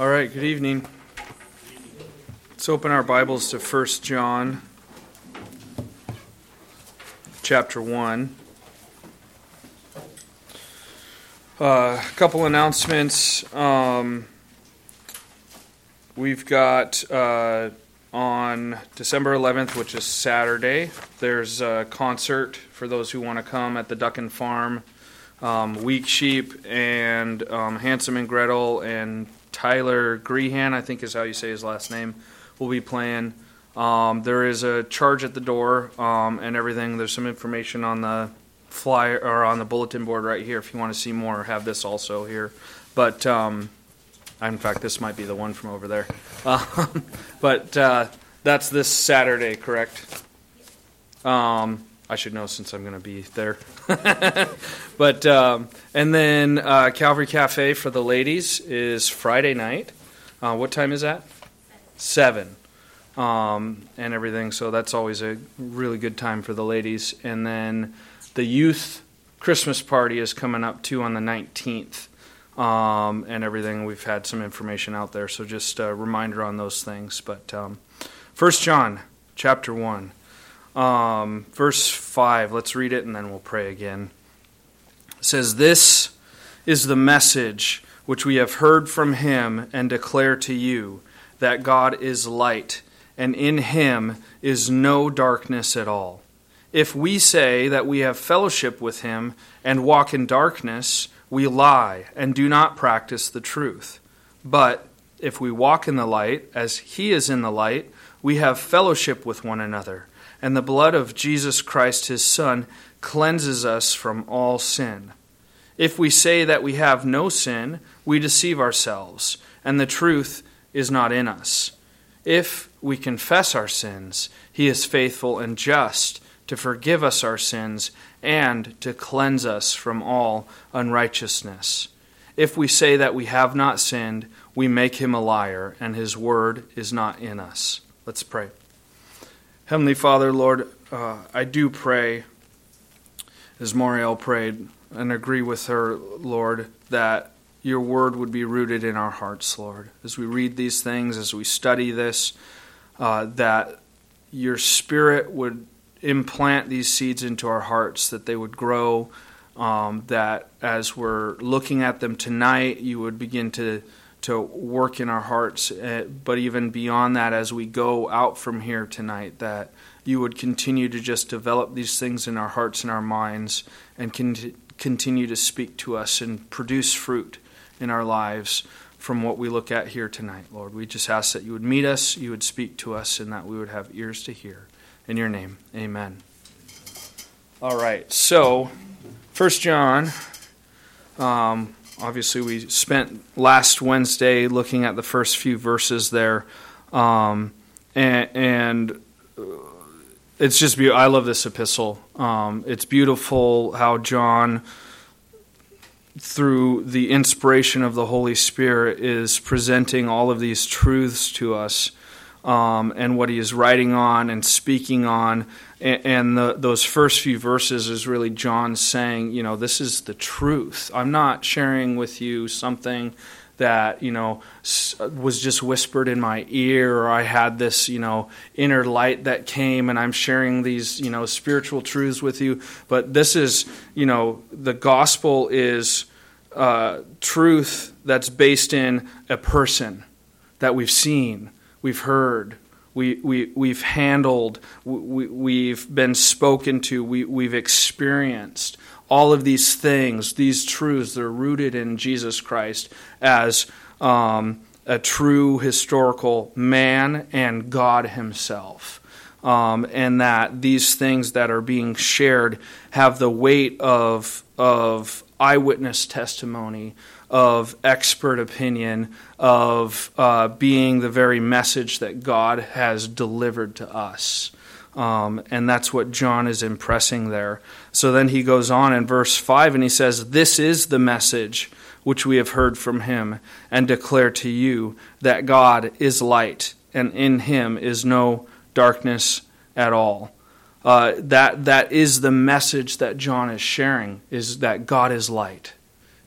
All right, good evening. Let's open our Bibles to 1 John chapter 1. Uh, a couple announcements. Um, we've got uh, on December 11th, which is Saturday, there's a concert for those who want to come at the Duck and Farm. Um, Weak Sheep and um, Handsome and Gretel and Tyler Grehan, I think is how you say his last name, will be playing. Um, there is a charge at the door um, and everything. There's some information on the flyer or on the bulletin board right here if you want to see more. Have this also here, but um, in fact, this might be the one from over there. Um, but uh, that's this Saturday, correct? Um, I should know since I'm going to be there. but um, and then uh, Calvary Cafe for the ladies is Friday night. Uh, what time is that? Seven. Um, and everything. So that's always a really good time for the ladies. And then the youth Christmas party is coming up too on the 19th. Um, and everything. We've had some information out there, so just a reminder on those things. But um, First John chapter one. Um, verse 5, let's read it and then we'll pray again. It says, This is the message which we have heard from him and declare to you that God is light, and in him is no darkness at all. If we say that we have fellowship with him and walk in darkness, we lie and do not practice the truth. But if we walk in the light, as he is in the light, we have fellowship with one another and the blood of Jesus Christ, his Son, cleanses us from all sin. If we say that we have no sin, we deceive ourselves, and the truth is not in us. If we confess our sins, he is faithful and just to forgive us our sins and to cleanse us from all unrighteousness. If we say that we have not sinned, we make him a liar, and his word is not in us. Let's pray. Heavenly Father, Lord, uh, I do pray, as Moriel prayed, and agree with her, Lord, that your word would be rooted in our hearts, Lord. As we read these things, as we study this, uh, that your spirit would implant these seeds into our hearts, that they would grow, um, that as we're looking at them tonight, you would begin to to work in our hearts, uh, but even beyond that, as we go out from here tonight, that you would continue to just develop these things in our hearts and our minds and con- continue to speak to us and produce fruit in our lives from what we look at here tonight, Lord. We just ask that you would meet us, you would speak to us, and that we would have ears to hear. In your name, amen. All right, so First John. Um, obviously we spent last Wednesday looking at the first few verses there, um, and, and, it's just beautiful. I love this epistle. Um, it's beautiful how John, through the inspiration of the Holy Spirit, is presenting all of these truths to us. Um, and what he is writing on and speaking on. And the, those first few verses is really John saying, you know, this is the truth. I'm not sharing with you something that you know was just whispered in my ear or i had this you know inner light that came and i'm sharing these you know spiritual truths with you. But this is you know the gospel is uh, truth that's based in a person that we've seen we've heard we, we, we've handled, we, we've been spoken to, we, we've experienced. All of these things, these truths, they're rooted in Jesus Christ as um, a true historical man and God Himself. Um, and that these things that are being shared have the weight of, of eyewitness testimony, of expert opinion, of uh, being the very message that God has delivered to us. Um, and that's what John is impressing there. So then he goes on in verse 5 and he says, This is the message which we have heard from him and declare to you that God is light, and in him is no darkness at all. Uh, that, that is the message that John is sharing, is that God is light,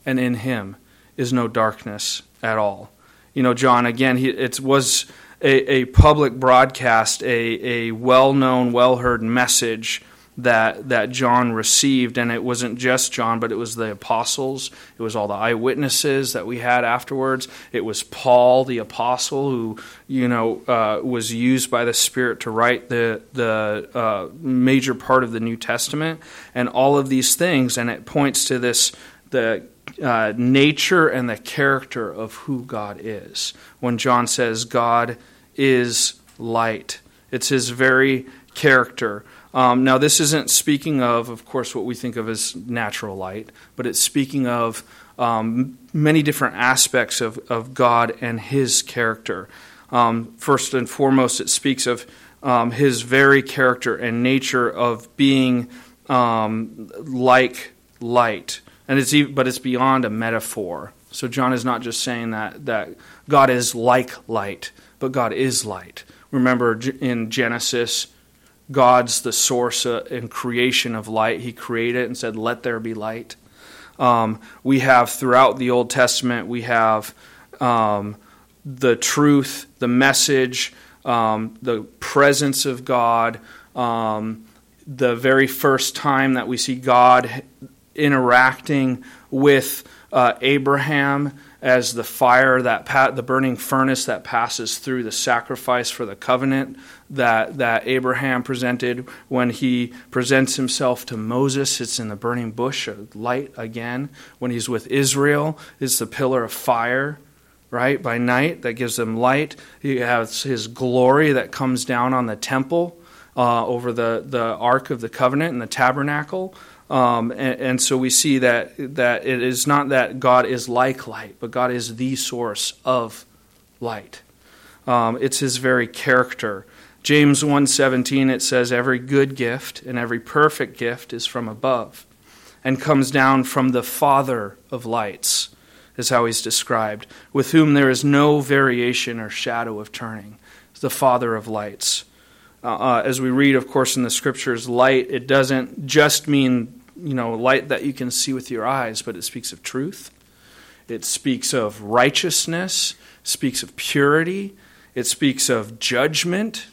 and in him is no darkness at all. you know, John, again, he, it was a, a public broadcast, a, a well known, well heard message that that John received, and it wasn't just John, but it was the apostles. It was all the eyewitnesses that we had afterwards. It was Paul, the apostle, who you know uh, was used by the Spirit to write the the uh, major part of the New Testament, and all of these things. And it points to this the uh, nature and the character of who God is. When John says God is light, it's His very character. Um, now, this isn't speaking of, of course, what we think of as natural light, but it's speaking of um, many different aspects of, of God and His character. Um, first and foremost, it speaks of um, His very character and nature of being um, like light, and it's even, but it's beyond a metaphor. So John is not just saying that that God is like light, but God is light. Remember in Genesis God's the source uh, and creation of light. He created and said, Let there be light. Um, we have throughout the Old Testament, we have um, the truth, the message, um, the presence of God. Um, the very first time that we see God interacting with uh, Abraham as the fire that pa- the burning furnace that passes through the sacrifice for the covenant that that Abraham presented when he presents himself to Moses. It's in the burning bush of light again. When he's with Israel it's the pillar of fire right by night that gives them light. He has his glory that comes down on the temple uh, over the the ark of the covenant and the tabernacle um, and, and, so we see that that it is not that God is like light, but God is the source of light. Um, it's His very character. James 1:17 it says every good gift and every perfect gift is from above and comes down from the Father of lights is how he's described with whom there is no variation or shadow of turning the Father of lights. Uh, uh, as we read, of course, in the scriptures, light, it doesn't just mean you know, light that you can see with your eyes, but it speaks of truth. It speaks of righteousness, speaks of purity, it speaks of judgment,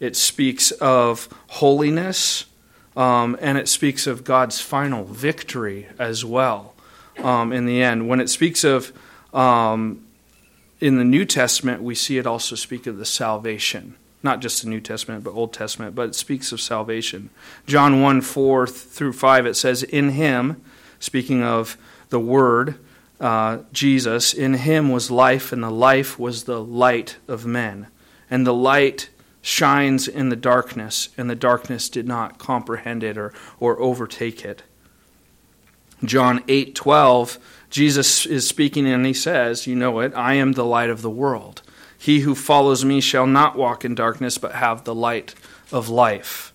it speaks of holiness, um, and it speaks of God's final victory as well um, in the end. When it speaks of, um, in the New Testament, we see it also speak of the salvation not just the New Testament, but Old Testament, but it speaks of salvation. John 1 4 through 5, it says, In him, speaking of the Word, uh, Jesus, in him was life, and the life was the light of men. And the light shines in the darkness, and the darkness did not comprehend it or, or overtake it. John 8 12, Jesus is speaking, and he says, You know it, I am the light of the world. He who follows me shall not walk in darkness, but have the light of life.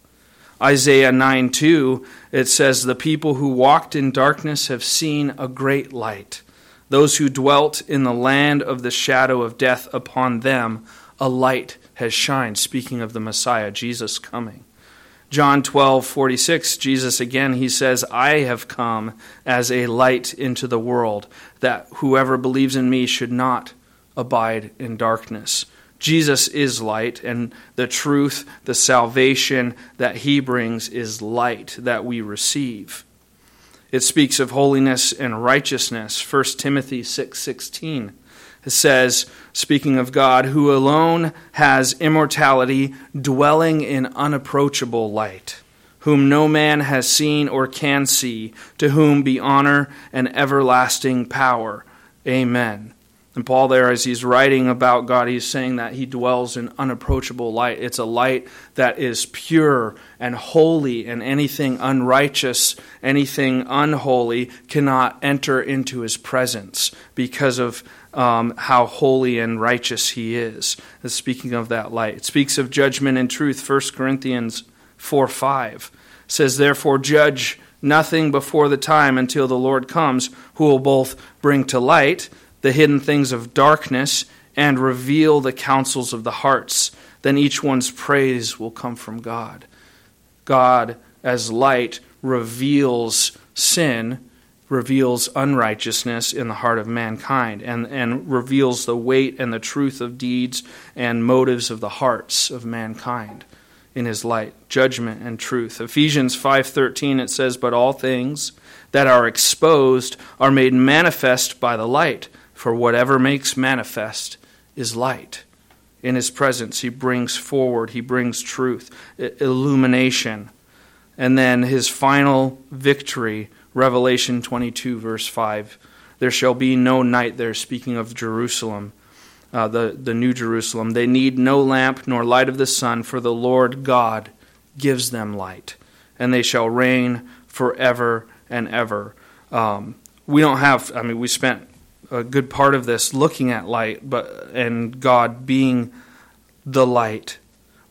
Isaiah 9 2, it says, The people who walked in darkness have seen a great light. Those who dwelt in the land of the shadow of death, upon them a light has shined. Speaking of the Messiah, Jesus coming. John 12, 46, Jesus again, he says, I have come as a light into the world, that whoever believes in me should not abide in darkness. Jesus is light, and the truth, the salvation that he brings is light that we receive. It speaks of holiness and righteousness. 1 Timothy 6:16 it says, speaking of God, who alone has immortality, dwelling in unapproachable light, whom no man has seen or can see, to whom be honor and everlasting power. Amen. And Paul, there, as he's writing about God, he's saying that he dwells in unapproachable light. It's a light that is pure and holy, and anything unrighteous, anything unholy cannot enter into his presence because of um, how holy and righteous he is. speaking of that light, it speaks of judgment and truth. 1 Corinthians 4 5 says, Therefore, judge nothing before the time until the Lord comes, who will both bring to light the hidden things of darkness and reveal the counsels of the hearts, then each one's praise will come from God. God, as light, reveals sin reveals unrighteousness in the heart of mankind and, and reveals the weight and the truth of deeds and motives of the hearts of mankind in his light judgment and truth ephesians 5.13 it says but all things that are exposed are made manifest by the light for whatever makes manifest is light in his presence he brings forward he brings truth illumination and then his final victory Revelation 22, verse 5. There shall be no night there, speaking of Jerusalem, uh, the, the New Jerusalem. They need no lamp nor light of the sun, for the Lord God gives them light, and they shall reign forever and ever. Um, we don't have, I mean, we spent a good part of this looking at light, but and God being the light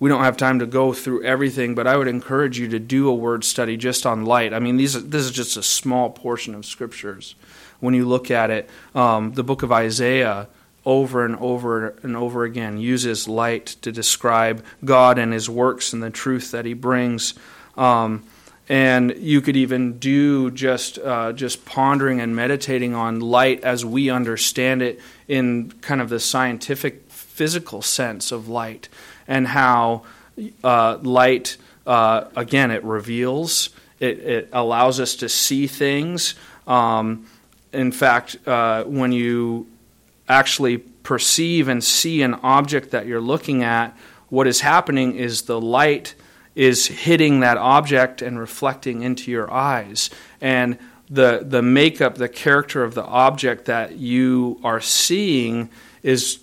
we don't have time to go through everything, but I would encourage you to do a word study just on light. I mean, these this is just a small portion of scriptures. When you look at it, um, the book of Isaiah over and over and over again uses light to describe God and His works and the truth that He brings. Um, and you could even do just uh, just pondering and meditating on light as we understand it in kind of the scientific physical sense of light and how uh, light, uh, again, it reveals, it, it, allows us to see things. Um, in fact, uh, when you actually perceive and see an object that you're looking at, what is happening is the light is hitting that object and reflecting into your eyes. And the, the makeup, the character of the object that you are seeing is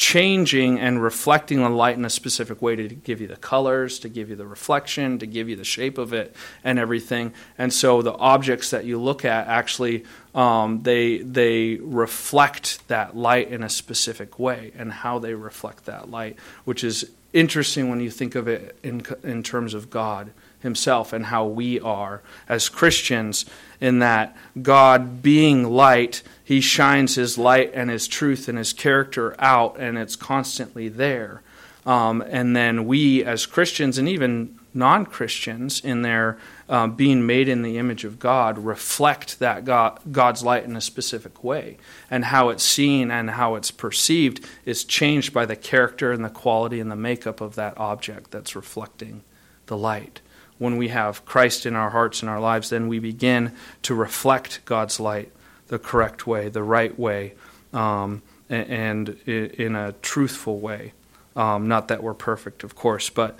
changing and reflecting the light in a specific way to give you the colors, to give you the reflection, to give you the shape of it, and everything. And so the objects that you look at actually um, they they reflect that light in a specific way, and how they reflect that light, which is interesting when you think of it in in terms of God Himself and how we are as Christians. In that God being light he shines his light and his truth and his character out, and it's constantly there. Um, and then we, as Christians and even non Christians, in their uh, being made in the image of God, reflect that God, God's light in a specific way. And how it's seen and how it's perceived is changed by the character and the quality and the makeup of that object that's reflecting the light. When we have Christ in our hearts and our lives, then we begin to reflect God's light the correct way, the right way, um, and, in a truthful way. Um, not that we're perfect, of course, but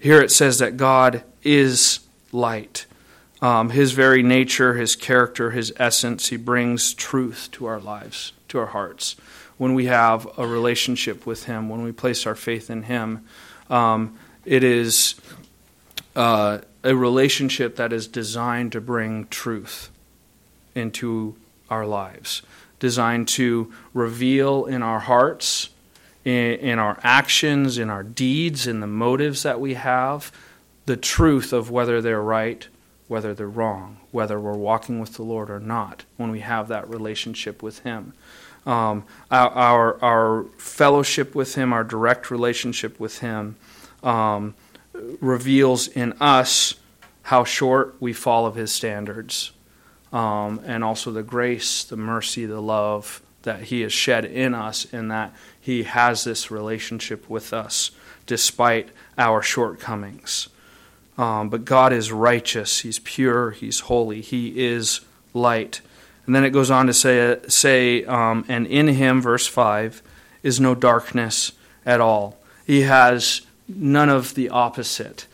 here it says that God is light. Um, his very nature, his character, his essence, he brings truth to our lives, to our hearts. When we have a relationship with him, when we place our faith in him, um, it is uh, a relationship that is designed to bring truth into our lives, designed to reveal in our hearts, in, in, our actions, in our deeds, in the motives that we have, the truth of whether they're right, whether they're wrong, whether we're walking with the Lord or not, when we have that relationship with Him. Um, our, our, our, fellowship with Him, our direct relationship with Him, um, reveals in us how short we fall of His standards um, and also the grace, the mercy, the love that He has shed in us, in that He has this relationship with us despite our shortcomings. Um, but God is righteous, He's pure, He's holy, He is light. And then it goes on to say, say um, and in Him, verse 5, is no darkness at all. He has none of the opposite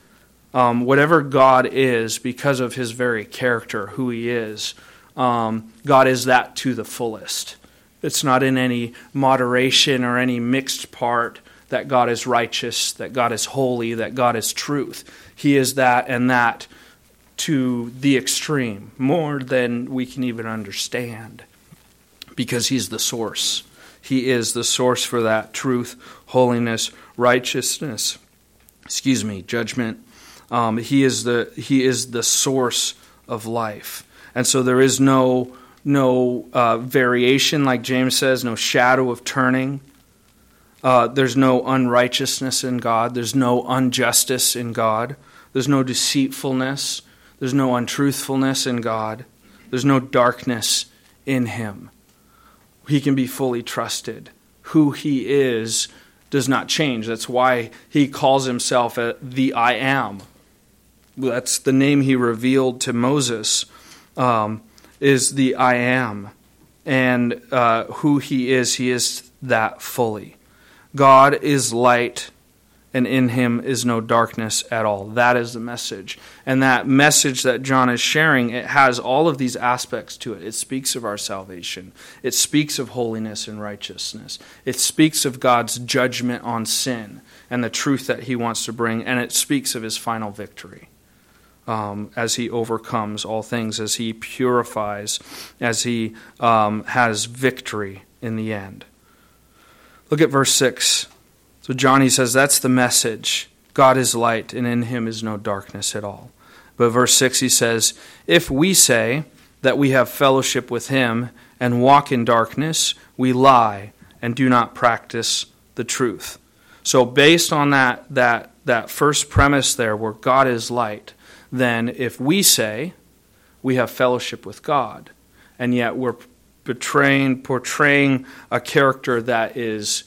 um, whatever God is, because of his very character, who he is, um, God is that to the fullest. It's not in any moderation or any mixed part that God is righteous, that God is holy, that God is truth. He is that and that to the extreme, more than we can even understand, because He's the source. He is the source for that truth, holiness, righteousness, excuse me, judgment, um, he is the he is the source of life, and so there is no no uh, variation, like James says, no shadow of turning. Uh, there's no unrighteousness in God. There's no injustice in God. There's no deceitfulness. There's no untruthfulness in God. There's no darkness in him. He can be fully trusted. Who he is does not change. That's why he calls himself the I am. That's the name he revealed to Moses, um, is the I am. And uh, who he is, he is that fully. God is light and in him is no darkness at all. That is the message. And that message that John is sharing, it has all of these aspects to it. It speaks of our salvation. It speaks of holiness and righteousness. It speaks of God's judgment on sin and the truth that he wants to bring. And it speaks of his final victory. Um, as he overcomes all things, as he purifies, as he um, has victory in the end. Look at verse 6. So Johnny says that's the message. God is light, and in him is no darkness at all. But verse 6, he says, If we say that we have fellowship with him and walk in darkness, we lie and do not practice the truth. So, based on that, that, that first premise there, where God is light, then if we say we have fellowship with God, and yet we're betraying, portraying a character that is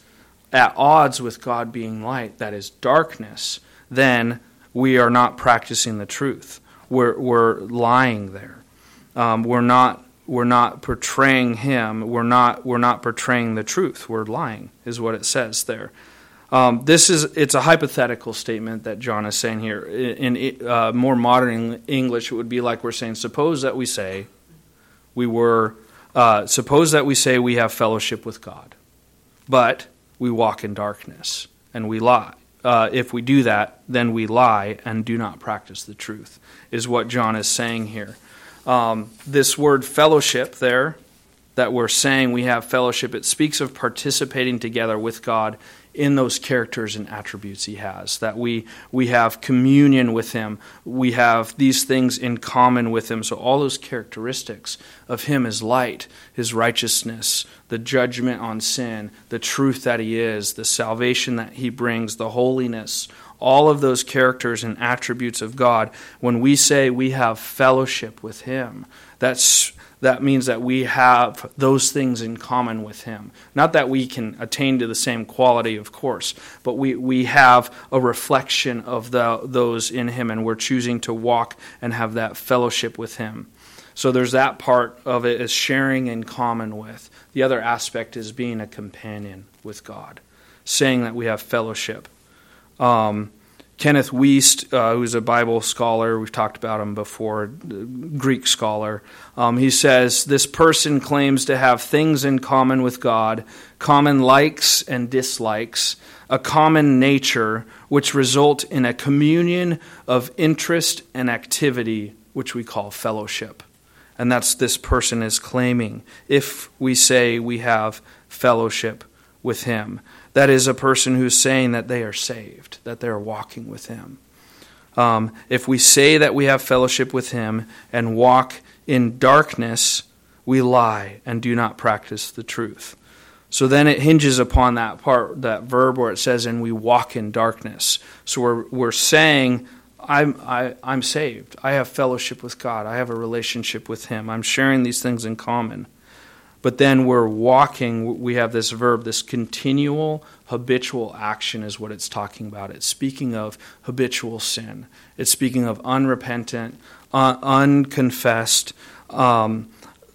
at odds with God being light, that is darkness, then we are not practicing the truth. We're, we're lying there. Um, we're not we're not portraying him. We're not we're not portraying the truth. We're lying, is what it says there. Um, this is it's a hypothetical statement that John is saying here. In, in uh, more modern English, it would be like we're saying, suppose that we say we were, uh, suppose that we say we have fellowship with God, but we walk in darkness and we lie. Uh, if we do that, then we lie and do not practice the truth, is what John is saying here. Um, this word fellowship there, that we're saying we have fellowship, it speaks of participating together with God in those characters and attributes he has. That we, we have communion with him. We have these things in common with him. So, all those characteristics of him is light, his righteousness, the judgment on sin, the truth that he is, the salvation that he brings, the holiness. All of those characters and attributes of God, when we say we have fellowship with him, that's that means that we have those things in common with Him. Not that we can attain to the same quality, of course, but we, we have a reflection of the, those in Him, and we're choosing to walk and have that fellowship with Him. So there's that part of it as sharing in common with. The other aspect is being a companion with God, saying that we have fellowship. Um, Kenneth Wuest, uh, who's a Bible scholar, we've talked about him before, Greek scholar, um, he says this person claims to have things in common with God, common likes and dislikes, a common nature, which result in a communion of interest and activity, which we call fellowship. And that's this person is claiming if we say we have fellowship with him. That is a person who's saying that they are saved, that they are walking with Him. Um, if we say that we have fellowship with Him and walk in darkness, we lie and do not practice the truth. So then it hinges upon that part, that verb where it says, and we walk in darkness. So we're, we're saying, I'm, I, I'm saved. I have fellowship with God. I have a relationship with Him. I'm sharing these things in common. But then we're walking, we have this verb, this continual, habitual action is what it's talking about. It's speaking of habitual sin, it's speaking of unrepentant, uh, unconfessed um,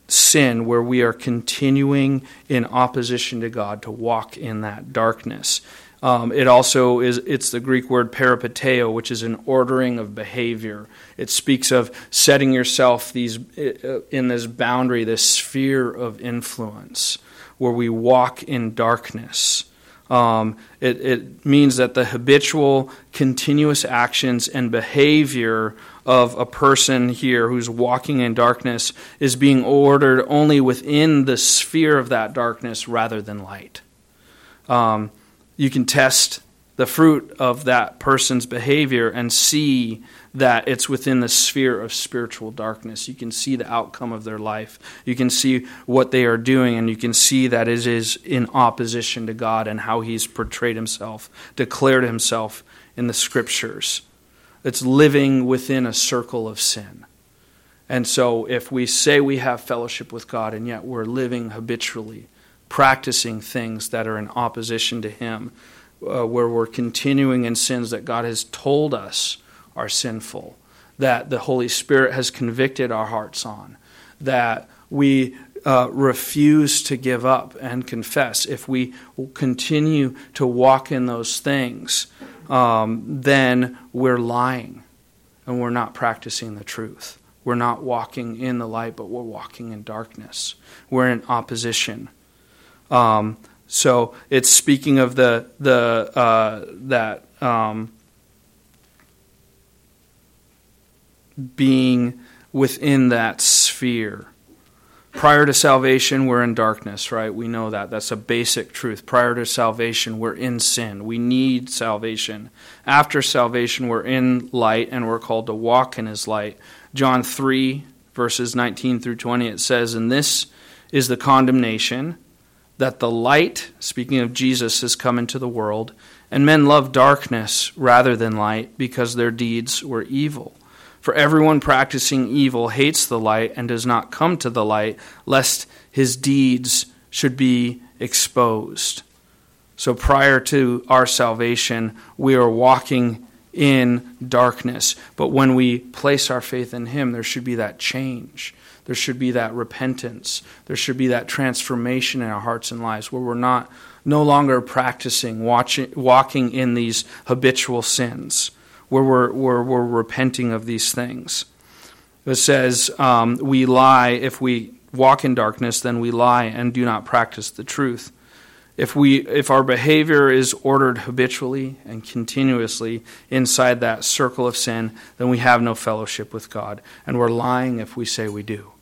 sin where we are continuing in opposition to God to walk in that darkness. Um, it also is it's the Greek word peripateo, which is an ordering of behavior. It speaks of setting yourself these uh, in this boundary, this sphere of influence, where we walk in darkness. Um, it, it means that the habitual, continuous actions and behavior of a person here who's walking in darkness is being ordered only within the sphere of that darkness rather than light. Um, you can test the fruit of that person's behavior and see that it's within the sphere of spiritual darkness. You can see the outcome of their life. You can see what they are doing, and you can see that it is in opposition to God and how He's portrayed Himself, declared Himself in the Scriptures. It's living within a circle of sin. And so, if we say we have fellowship with God and yet we're living habitually, practicing things that are in opposition to Him, uh, where we're continuing in sins that God has told us are sinful, that the Holy Spirit has convicted our hearts on, that we uh, refuse to give up and confess, if we continue to walk in those things, um, then we're lying and we're not practicing the truth. We're not walking in the light, but we're walking in darkness. We're in opposition. Um, so it's speaking of the the uh, that um, being within that sphere. Prior to salvation, we're in darkness, right? We know that. That's a basic truth. Prior to salvation, we're in sin. We need salvation. After salvation, we're in light and we're called to walk in his light. John 3, verses 19 through 20, it says, And this is the condemnation that the light, speaking of Jesus, has come into the world, and men love darkness rather than light because their deeds were evil. For everyone practicing evil hates the light and does not come to the light, lest his deeds should be exposed. So prior to our salvation, we are walking in darkness. But when we place our faith in Him, there should be that change. There should be that repentance. There should be that transformation in our hearts and lives where we're not no longer practicing watching, walking in these habitual sins where we're, where we're repenting of these things. It says, um, We lie if we walk in darkness, then we lie and do not practice the truth. If, we, if our behavior is ordered habitually and continuously inside that circle of sin, then we have no fellowship with God. And we're lying if we say we do.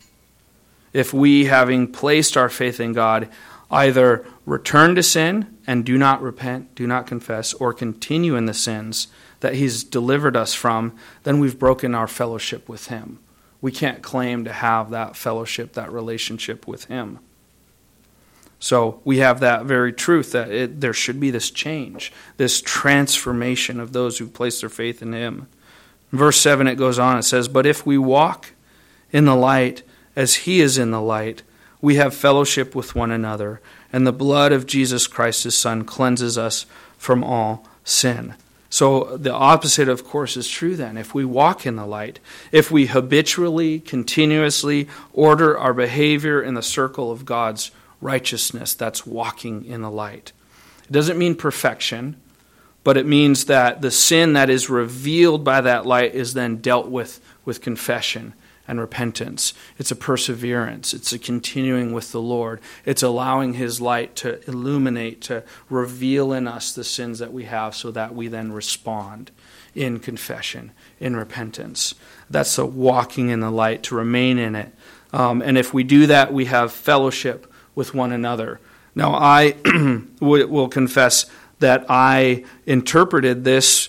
If we, having placed our faith in God, either return to sin and do not repent, do not confess, or continue in the sins, that He's delivered us from, then we've broken our fellowship with Him. We can't claim to have that fellowship, that relationship with Him. So we have that very truth that it, there should be this change, this transformation of those who place their faith in Him. Verse 7, it goes on, it says, But if we walk in the light as He is in the light, we have fellowship with one another, and the blood of Jesus Christ, His Son, cleanses us from all sin. So the opposite, of course, is true then. If we walk in the light, if we habitually, continuously order our behavior in the circle of God's righteousness, that's walking in the light. It doesn't mean perfection, but it means that the sin that is revealed by that light is then dealt with with confession and repentance. It's a perseverance. It's a continuing with the Lord. It's allowing His light to illuminate, to reveal in us the sins that we have so that we then respond in confession, in repentance. That's the walking in the light, to remain in it. Um, and if we do that, we have fellowship with one another. Now, I will confess that I interpreted this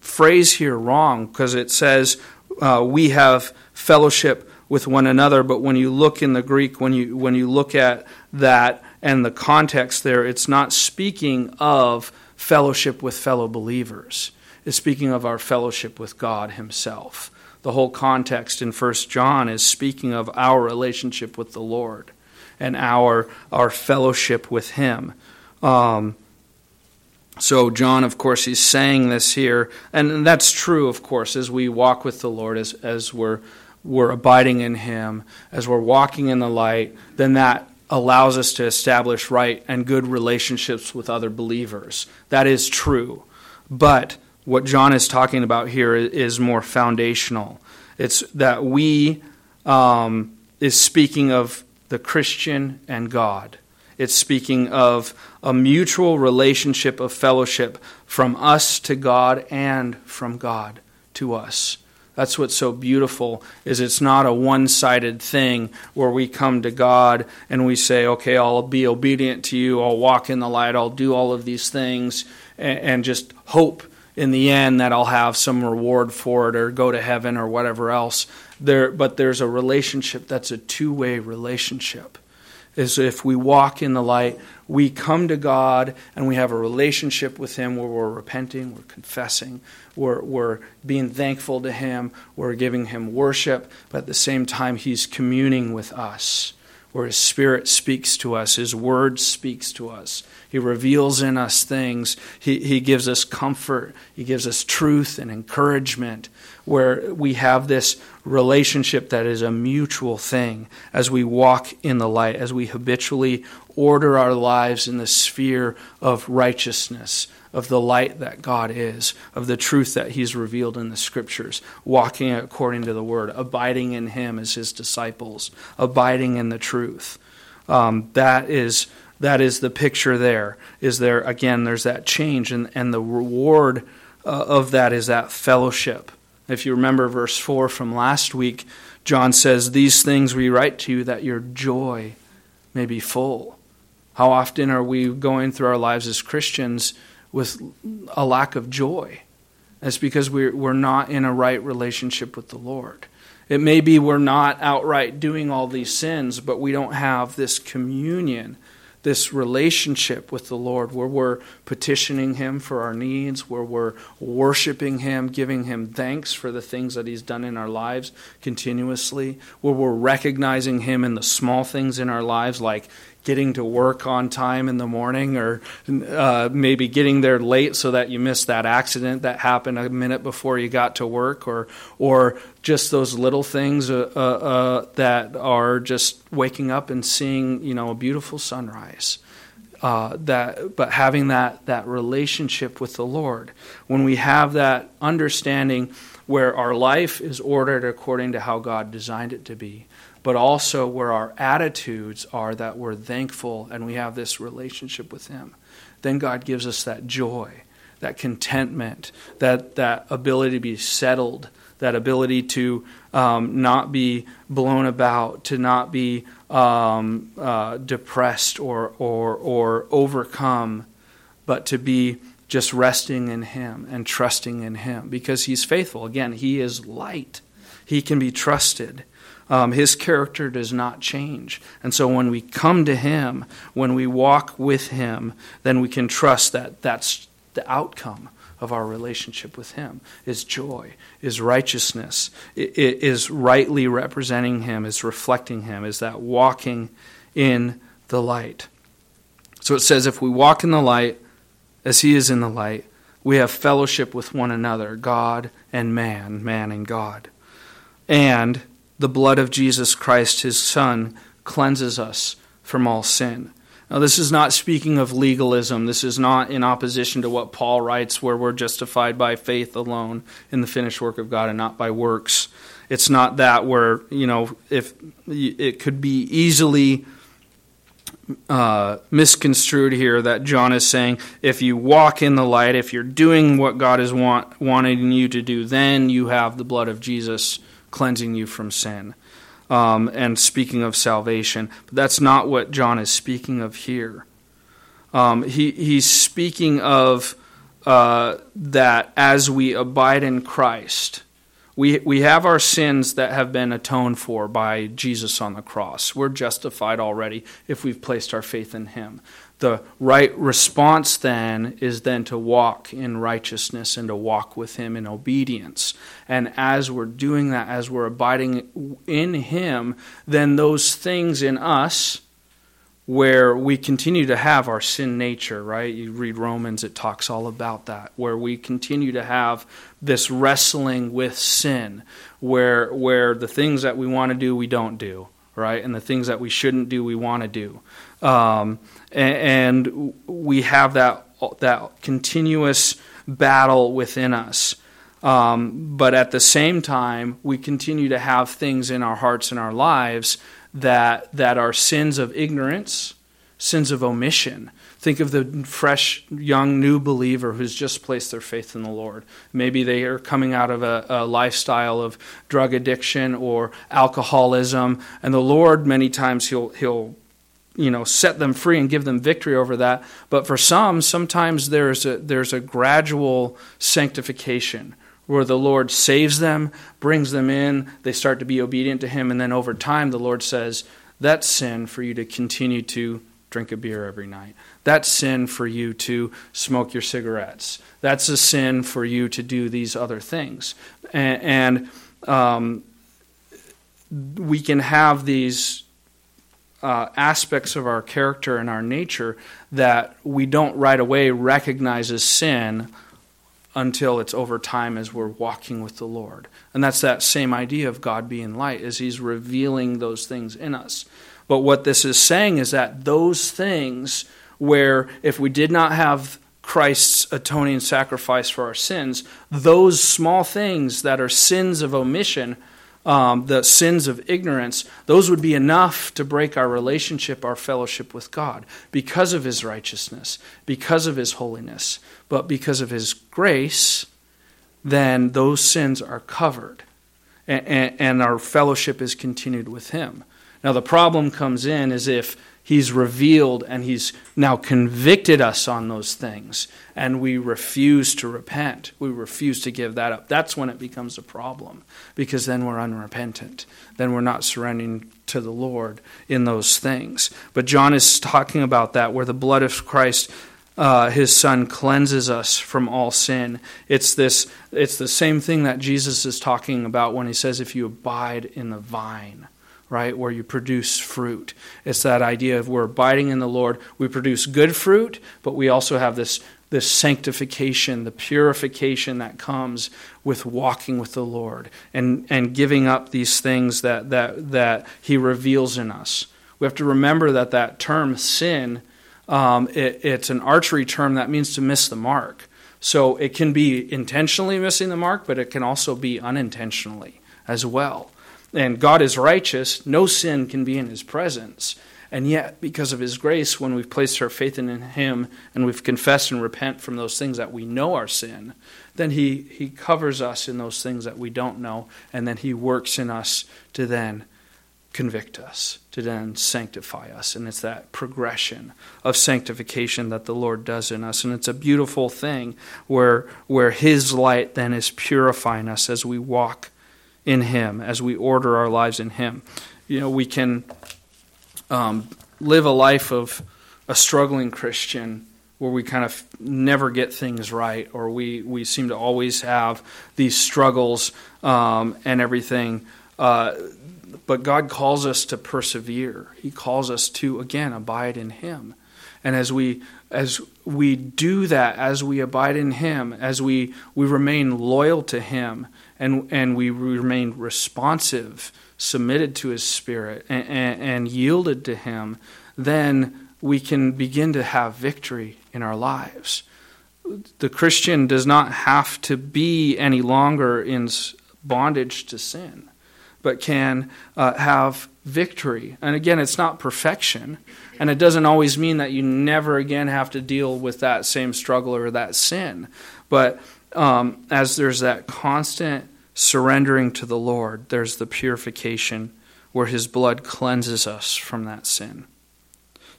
phrase here wrong because it says uh, we have fellowship with one another. But when you look in the Greek, when you when you look at that and the context there, it's not speaking of fellowship with fellow believers. It's speaking of our fellowship with God Himself. The whole context in First John is speaking of our relationship with the Lord and our our fellowship with Him. Um, so, John, of course, he's saying this here, and that's true, of course, as we walk with the Lord, as, as we're, we're abiding in Him, as we're walking in the light, then that allows us to establish right and good relationships with other believers. That is true. But what John is talking about here is more foundational. It's that we um, is speaking of the Christian and God. It's speaking of a mutual relationship of fellowship from us to God and from God to us. That's what's so beautiful is it's not a one-sided thing where we come to God and we say, "Okay, I'll be obedient to you. I'll walk in the light. I'll do all of these things and, just hope in the end that I'll have some reward for it or go to heaven or whatever else." There but there's a relationship that's a two-way relationship. Is if we walk in the light, we come to God and we have a relationship with Him where we're repenting, we're confessing, we're, we're being thankful to Him, we're giving Him worship, but at the same time, He's communing with us, where His Spirit speaks to us, His Word speaks to us. He reveals in us things. He, he gives us comfort. He gives us truth and encouragement, where we have this relationship that is a mutual thing as we walk in the light, as we habitually order our lives in the sphere of righteousness, of the light that God is, of the truth that He's revealed in the Scriptures, walking according to the Word, abiding in Him as His disciples, abiding in the truth. Um, that is that is the picture there. Is there again? There's that change, and and the reward uh, of that is that fellowship. If you remember verse four from last week, John says, "These things we write to you that your joy may be full." How often are we going through our lives as Christians with a lack of joy? That's because we're, we're not in a right relationship with the Lord. It may be we're not outright doing all these sins, but we don't have this communion, this relationship with the Lord where we're petitioning Him for our needs, where we're worshiping Him, giving Him thanks for the things that He's done in our lives continuously, where we're recognizing Him in the small things in our lives, like getting to work on time in the morning or uh, maybe getting there late so that you missed that accident that happened a minute before you got to work or or just those little things uh, uh, uh that are just waking up and seeing you know a beautiful sunrise uh, that but having that that relationship with the Lord when we have that understanding where our life is ordered according to how God designed it to be but also where our attitudes are that we're thankful and we have this relationship with Him. Then God gives us that joy, that contentment, that, that ability to be settled, that ability to um, not be blown about, to not be um, uh, depressed or, or, or overcome, but to be just resting in Him and trusting in Him because He's faithful. Again, He is light, He can be trusted. Um, his character does not change. And so when we come to Him, when we walk with Him, then we can trust that that's the outcome of our relationship with Him is joy, is righteousness, is rightly representing Him, is reflecting Him, is that walking in the light. So it says, if we walk in the light as He is in the light, we have fellowship with one another, God and man, man and God. And the blood of Jesus Christ, his Son, cleanses us from all sin. Now, this is not speaking of legalism. This is not in opposition to what Paul writes, where we're justified by faith alone in the finished work of God and not by works. It's not that where, you know, if it could be easily uh, misconstrued here that John is saying if you walk in the light, if you're doing what God is want, wanting you to do, then you have the blood of Jesus cleansing you from sin. Um, and speaking of salvation. But that's not what John is speaking of here. Um, he, he's speaking of uh, that as we abide in Christ, we, we have our sins that have been atoned for by Jesus on the cross. We're justified already if we've placed our faith in Him. The right response then is then to walk in righteousness and to walk with Him in obedience. And as we're doing that, as we're abiding in Him, then those things in us where we continue to have our sin nature, right? You read Romans, it talks all about that, where we continue to have this wrestling with sin, where, where the things that we want to do, we don't do, right? And the things that we shouldn't do, we want to do. Um, and we have that, that continuous battle within us. Um, but at the same time, we continue to have things in our hearts and our lives that, that are sins of ignorance, sins of omission. Think of the fresh, young, new believer who's just placed their faith in the Lord. Maybe they are coming out of a, a, lifestyle of drug addiction or alcoholism, and the Lord, many times, He'll, he'll you know set them free and give them victory over that but for some sometimes there's a there's a gradual sanctification where the Lord saves them brings them in they start to be obedient to him and then over time the Lord says That's sin for you to continue to drink a beer every night. That's sin for you to smoke your cigarettes. That's a sin for you to do these other things. And, and um, we can have these uh, aspects of our character and our nature that we don't right away recognize as sin until it's over time as we're walking with the Lord. And that's that same idea of God being light, as He's revealing those things in us. But what this is saying is that those things where if we did not have Christ's atoning sacrifice for our sins, those small things that are sins of omission um, the sins of ignorance, those would be enough to break our relationship, our fellowship with God because of His righteousness, because of His holiness. But because of His grace, then those sins are covered and, and, and our fellowship is continued with Him. Now, the problem comes in is if He's revealed and He's now convicted us on those things, and we refuse to repent. We refuse to give that up. That's when it becomes a problem because then we're unrepentant. Then we're not surrendering to the Lord in those things. But John is talking about that where the blood of Christ. Uh, his son cleanses us from all sin. It's this. It's the same thing that Jesus is talking about when he says, "If you abide in the vine." Right? Where you produce fruit. It's that idea of we're abiding in the Lord. We produce good fruit, but we also have this, this sanctification, the purification that comes with walking with the Lord and, and giving up these things that, that, that He reveals in us. We have to remember that that term, sin, um, it, it's an archery term that means to miss the mark. So it can be intentionally missing the mark, but it can also be unintentionally as well and God is righteous, no sin can be in his presence. And yet, because of his grace, when we've placed our faith in him and we've confessed and repent from those things that we know are sin, then he, he covers us in those things that we don't know, and then he works in us to then convict us, to then sanctify us. And it's that progression of sanctification that the Lord does in us. And it's a beautiful thing where, where his light then is purifying us as we walk in Him, as we order our lives in Him. You know, we can um, live a life of a struggling Christian where we kind of never get things right, or we, we seem to always have these struggles um, and everything. Uh, but God calls us to persevere. He calls us to, again, abide in Him. And as we as we do that, as we abide in Him, as we, we remain loyal to Him, and, and we remained responsive, submitted to His Spirit, and, and, and yielded to Him, then we can begin to have victory in our lives. The Christian does not have to be any longer in bondage to sin, but can uh, have victory. And again, it's not perfection, and it doesn't always mean that you never again have to deal with that same struggle or that sin. But um, as there's that constant surrendering to the Lord, there's the purification where His blood cleanses us from that sin.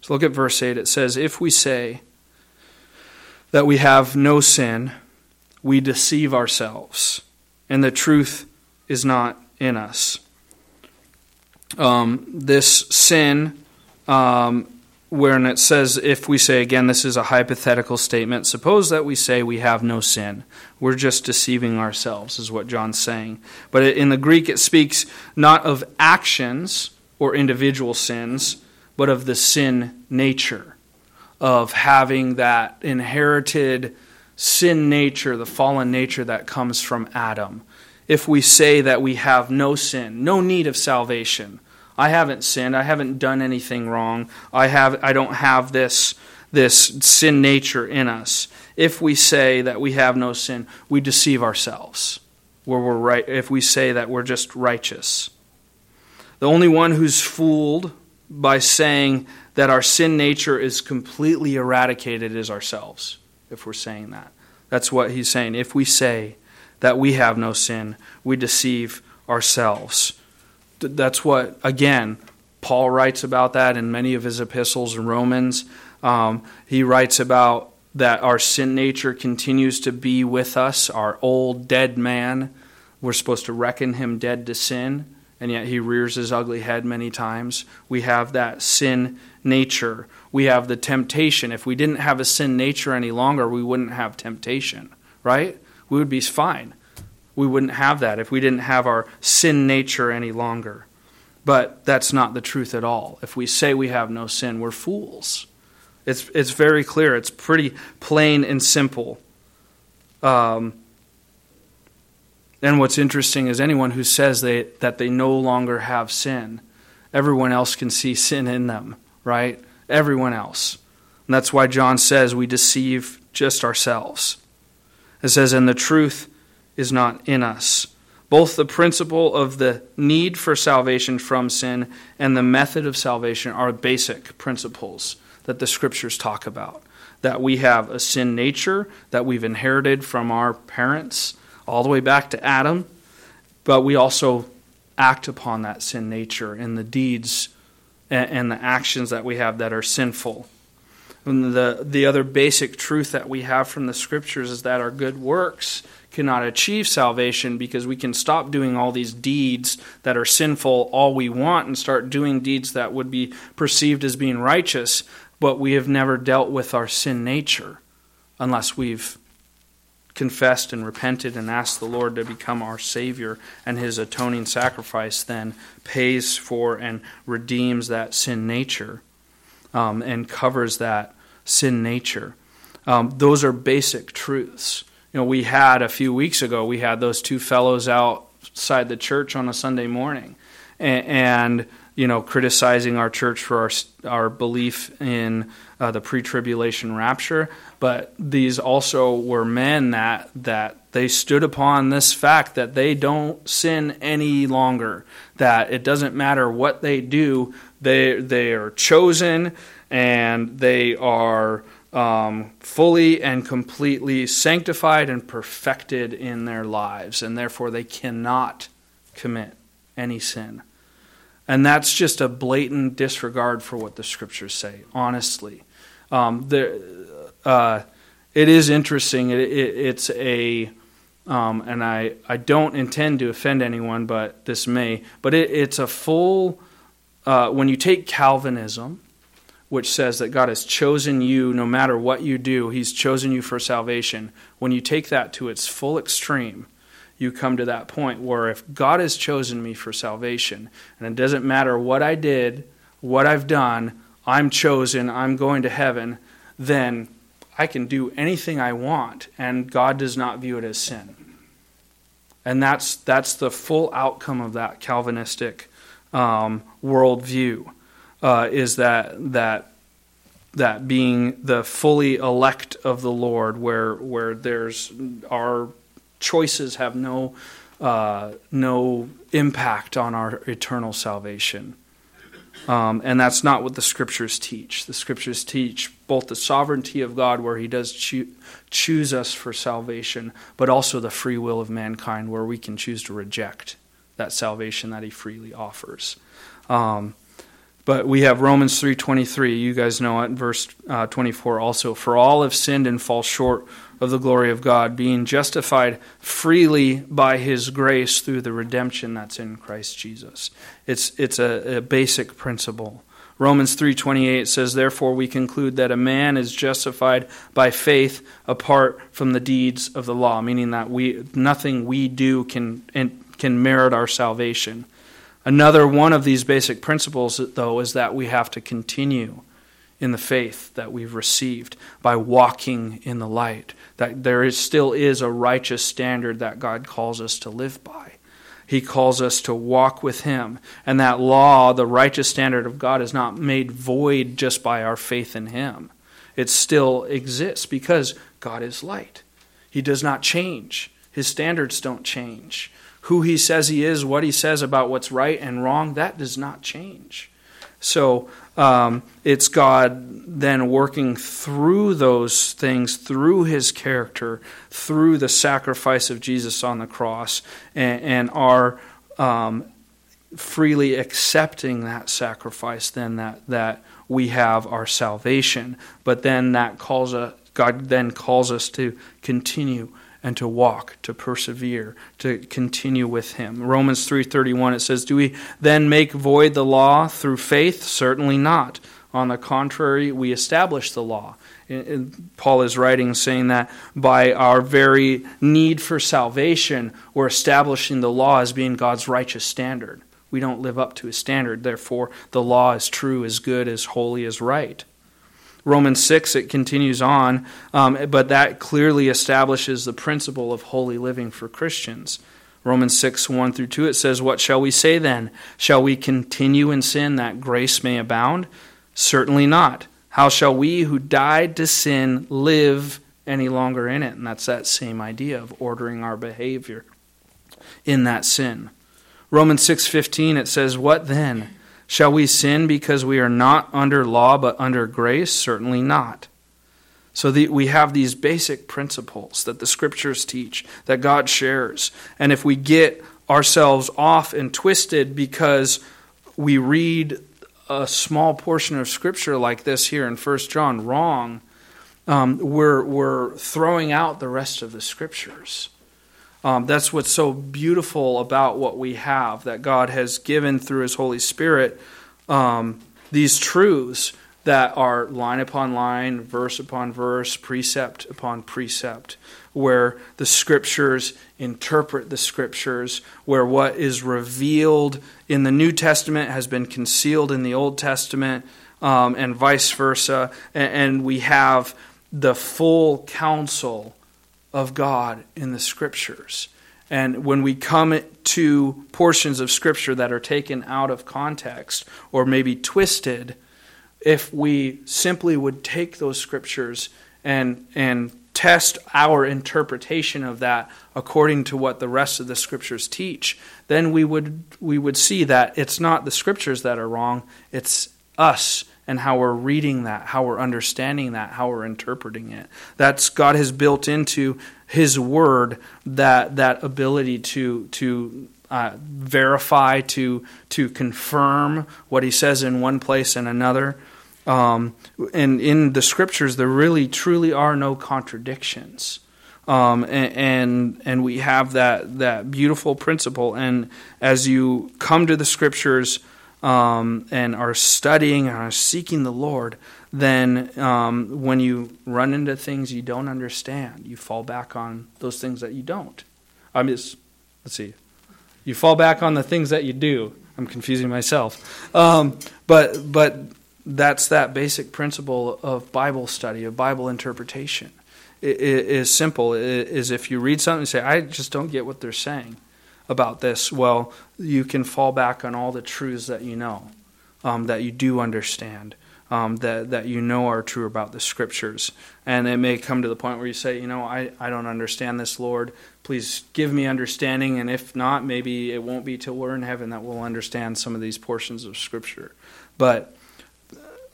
So look at verse 8. It says, If we say that we have no sin, we deceive ourselves, and the truth is not in us. Um, this sin um, when it says, if we say, again, this is a hypothetical statement, suppose that we say we have no sin. We're just deceiving ourselves, is what John's saying. But in the Greek, it speaks not of actions or individual sins, but of the sin nature, of having that inherited sin nature, the fallen nature that comes from Adam. If we say that we have no sin, no need of salvation, I haven't sinned. I haven't done anything wrong. I have I don't have this this sin nature in us. If we say that we have no sin, we deceive ourselves. Where we're right if we say that we're just righteous. The only one who's fooled by saying that our sin nature is completely eradicated is ourselves, if we're saying that. That's what he's saying. If we say that we have no sin, we deceive ourselves that's what, again, Paul writes about that in many of his epistles in Romans. Um, he writes about that our sin nature continues to be with us, our old dead man. We're supposed to reckon him dead to sin and yet he rears his ugly head many times. We have that sin nature. We have the temptation. If we didn't have a sin nature any longer, we wouldn't have temptation, right? We would be fine. We wouldn't have that if we didn't have our sin nature any longer. But that's not the truth at all. If we say we have no sin, we're fools. It's, it's very clear. It's pretty plain and simple. Um, and what's interesting is anyone who says they, that they no longer have sin, everyone else can see sin in them, right? Everyone else. And that's why John says we deceive just ourselves. It says, and the truth is not in us. Both the principle of the need for salvation from sin and the method of salvation are basic principles that the scriptures talk about. That we have a sin nature that we've inherited from our parents all the way back to Adam, but we also act upon that sin nature in the deeds and, the actions that we have that are sinful. And the, the other basic truth that we have from the scriptures is that our good works cannot achieve salvation because we can stop doing all these deeds that are sinful all we want and start doing deeds that would be perceived as being righteous, but we have never dealt with our sin nature unless we've confessed and repented and asked the Lord to become our Savior, and His atoning sacrifice then pays for and redeems that sin nature um, and covers that sin nature. Um, those are basic truths. Know, we had a few weeks ago, we had those two fellows outside the church on a Sunday morning, and, and you know, criticizing our church for our our belief in uh, the pre-tribulation rapture, but these also were men that that they stood upon this fact that they don't sin any longer. That it doesn't matter what they do, they they are chosen and they are um, fully and completely sanctified and perfected in their lives, and therefore they cannot commit any sin. And that's just a blatant disregard for what the scriptures say, honestly. Um, there, uh, it is interesting. It, it, it's a, um, and I, I don't intend to offend anyone, but this may, but it, it's a full, uh, when you take Calvinism, which says that God has chosen you no matter what you do, He's chosen you for salvation. When you take that to its full extreme, you come to that point where if God has chosen me for salvation, and it doesn't matter what I did, what I've done, I'm chosen, I'm going to heaven, then I can do anything I want, and God does not view it as sin. And that's, that's the full outcome of that Calvinistic um, worldview, uh, is that, that, that being the fully elect of the Lord, where, where there's our choices have no, uh, no impact on our eternal salvation. Um, and that's not what the scriptures teach. The scriptures teach both the sovereignty of God, where He does choo- choose us for salvation, but also the free will of mankind, where we can choose to reject that salvation that He freely offers. Um, but we have Romans 3:23. You guys know it. Verse uh, 24 also. For all have sinned and fall short of the glory of God, being justified freely by His grace through the redemption that's in Christ Jesus. It's it's a, a basic principle. Romans 3:28 says therefore we conclude that a man is justified by faith apart from the deeds of the law meaning that we nothing we do can can merit our salvation. Another one of these basic principles, though, is that we have to continue in the faith that we've received by walking in the light. That there is, still is a righteous standard that God calls us to live by. He calls us to walk with Him. And that law, the righteous standard of God, is not made void just by our faith in Him. It still exists because God is light. He does not change, His standards don't change who he says he is, what he says about what's right and wrong, that does not change. So um, it's God then working through those things, through his character, through the sacrifice of Jesus on the cross, and, and our um, freely accepting that sacrifice, then that, that we have our salvation. But then that calls us, God then calls us to continue and to walk, to persevere, to continue with him. Romans 3:31 it says, "Do we then make void the law through faith? Certainly not. On the contrary, we establish the law." Paul is writing saying that by our very need for salvation, we're establishing the law as being God's righteous standard. We don't live up to his standard, therefore the law is true, is good, is holy, is right. Romans 6, it continues on, um, but that clearly establishes the principle of holy living for Christians. Romans 6, 1 through 2, it says, What shall we say then? Shall we continue in sin that grace may abound? Certainly not. How shall we who died to sin live any longer in it? And that's that same idea of ordering our behavior in that sin. Romans 6:15 it says, "What then? Shall we sin because we are not under law but under grace? Certainly not. So the, we have these basic principles that the scriptures teach, that God shares. And if we get ourselves off and twisted because we read a small portion of scripture like this here in 1 John wrong, um, we're, we're throwing out the rest of the scriptures. Um, that's what's so beautiful about what we have that God has given through His Holy Spirit. Um, these truths that are line upon line, verse upon verse, precept upon precept, where the scriptures interpret the scriptures, where what is revealed in the New Testament has been concealed in the Old Testament, um, and vice versa. And, and we have the full counsel of God in the scriptures. And when we come to portions of scripture that are taken out of context or maybe twisted, if we simply would take those scriptures and and test our interpretation of that according to what the rest of the scriptures teach, then we would we would see that it's not the scriptures that are wrong, it's us and how we're reading that, how we're understanding that, how we're interpreting it. That's God has built into His Word that that ability to to uh, verify, to to confirm what He says in one place and another. Um, and in the Scriptures, there really truly are no contradictions. Um, and, and, and we have that that beautiful principle. And as you come to the Scriptures um, and are studying and are seeking the Lord, then um, when you run into things you don't understand, you fall back on those things that you don't. I mean, let's see. You fall back on the things that you do. I'm confusing myself. Um, but, but that's that basic principle of Bible study, of Bible interpretation. It, it is simple. It is if you read something and say, I just don't get what they're saying about this, well, you can fall back on all the truths that you know, um, that you do understand, um, that, that you know are true about the scriptures. And it may come to the point where you say, you know, I, I don't understand this, Lord. Please give me understanding. And if not, maybe it won't be till we're in heaven that we'll understand some of these portions of scripture. But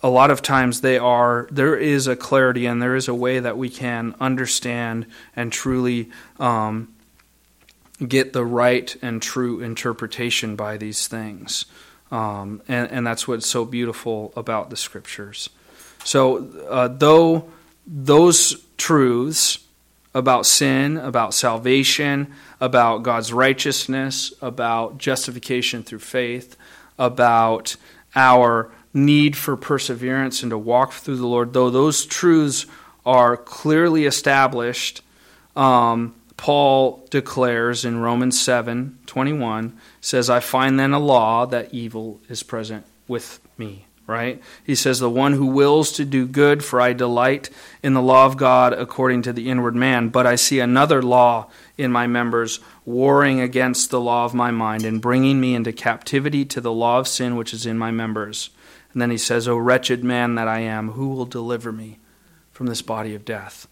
a lot of times they are there is a clarity and there is a way that we can understand and truly um, get the right and true interpretation by these things. Um, and, and, that's what's so beautiful about the scriptures. So, uh, though those truths about sin, about salvation, about God's righteousness, about justification through faith, about our need for perseverance and to walk through the Lord, though those truths are clearly established, um, Paul declares in Romans 7 21, says, I find then a law that evil is present with me. Right? He says, The one who wills to do good, for I delight in the law of God according to the inward man. But I see another law in my members, warring against the law of my mind, and bringing me into captivity to the law of sin which is in my members. And then he says, O wretched man that I am, who will deliver me from this body of death?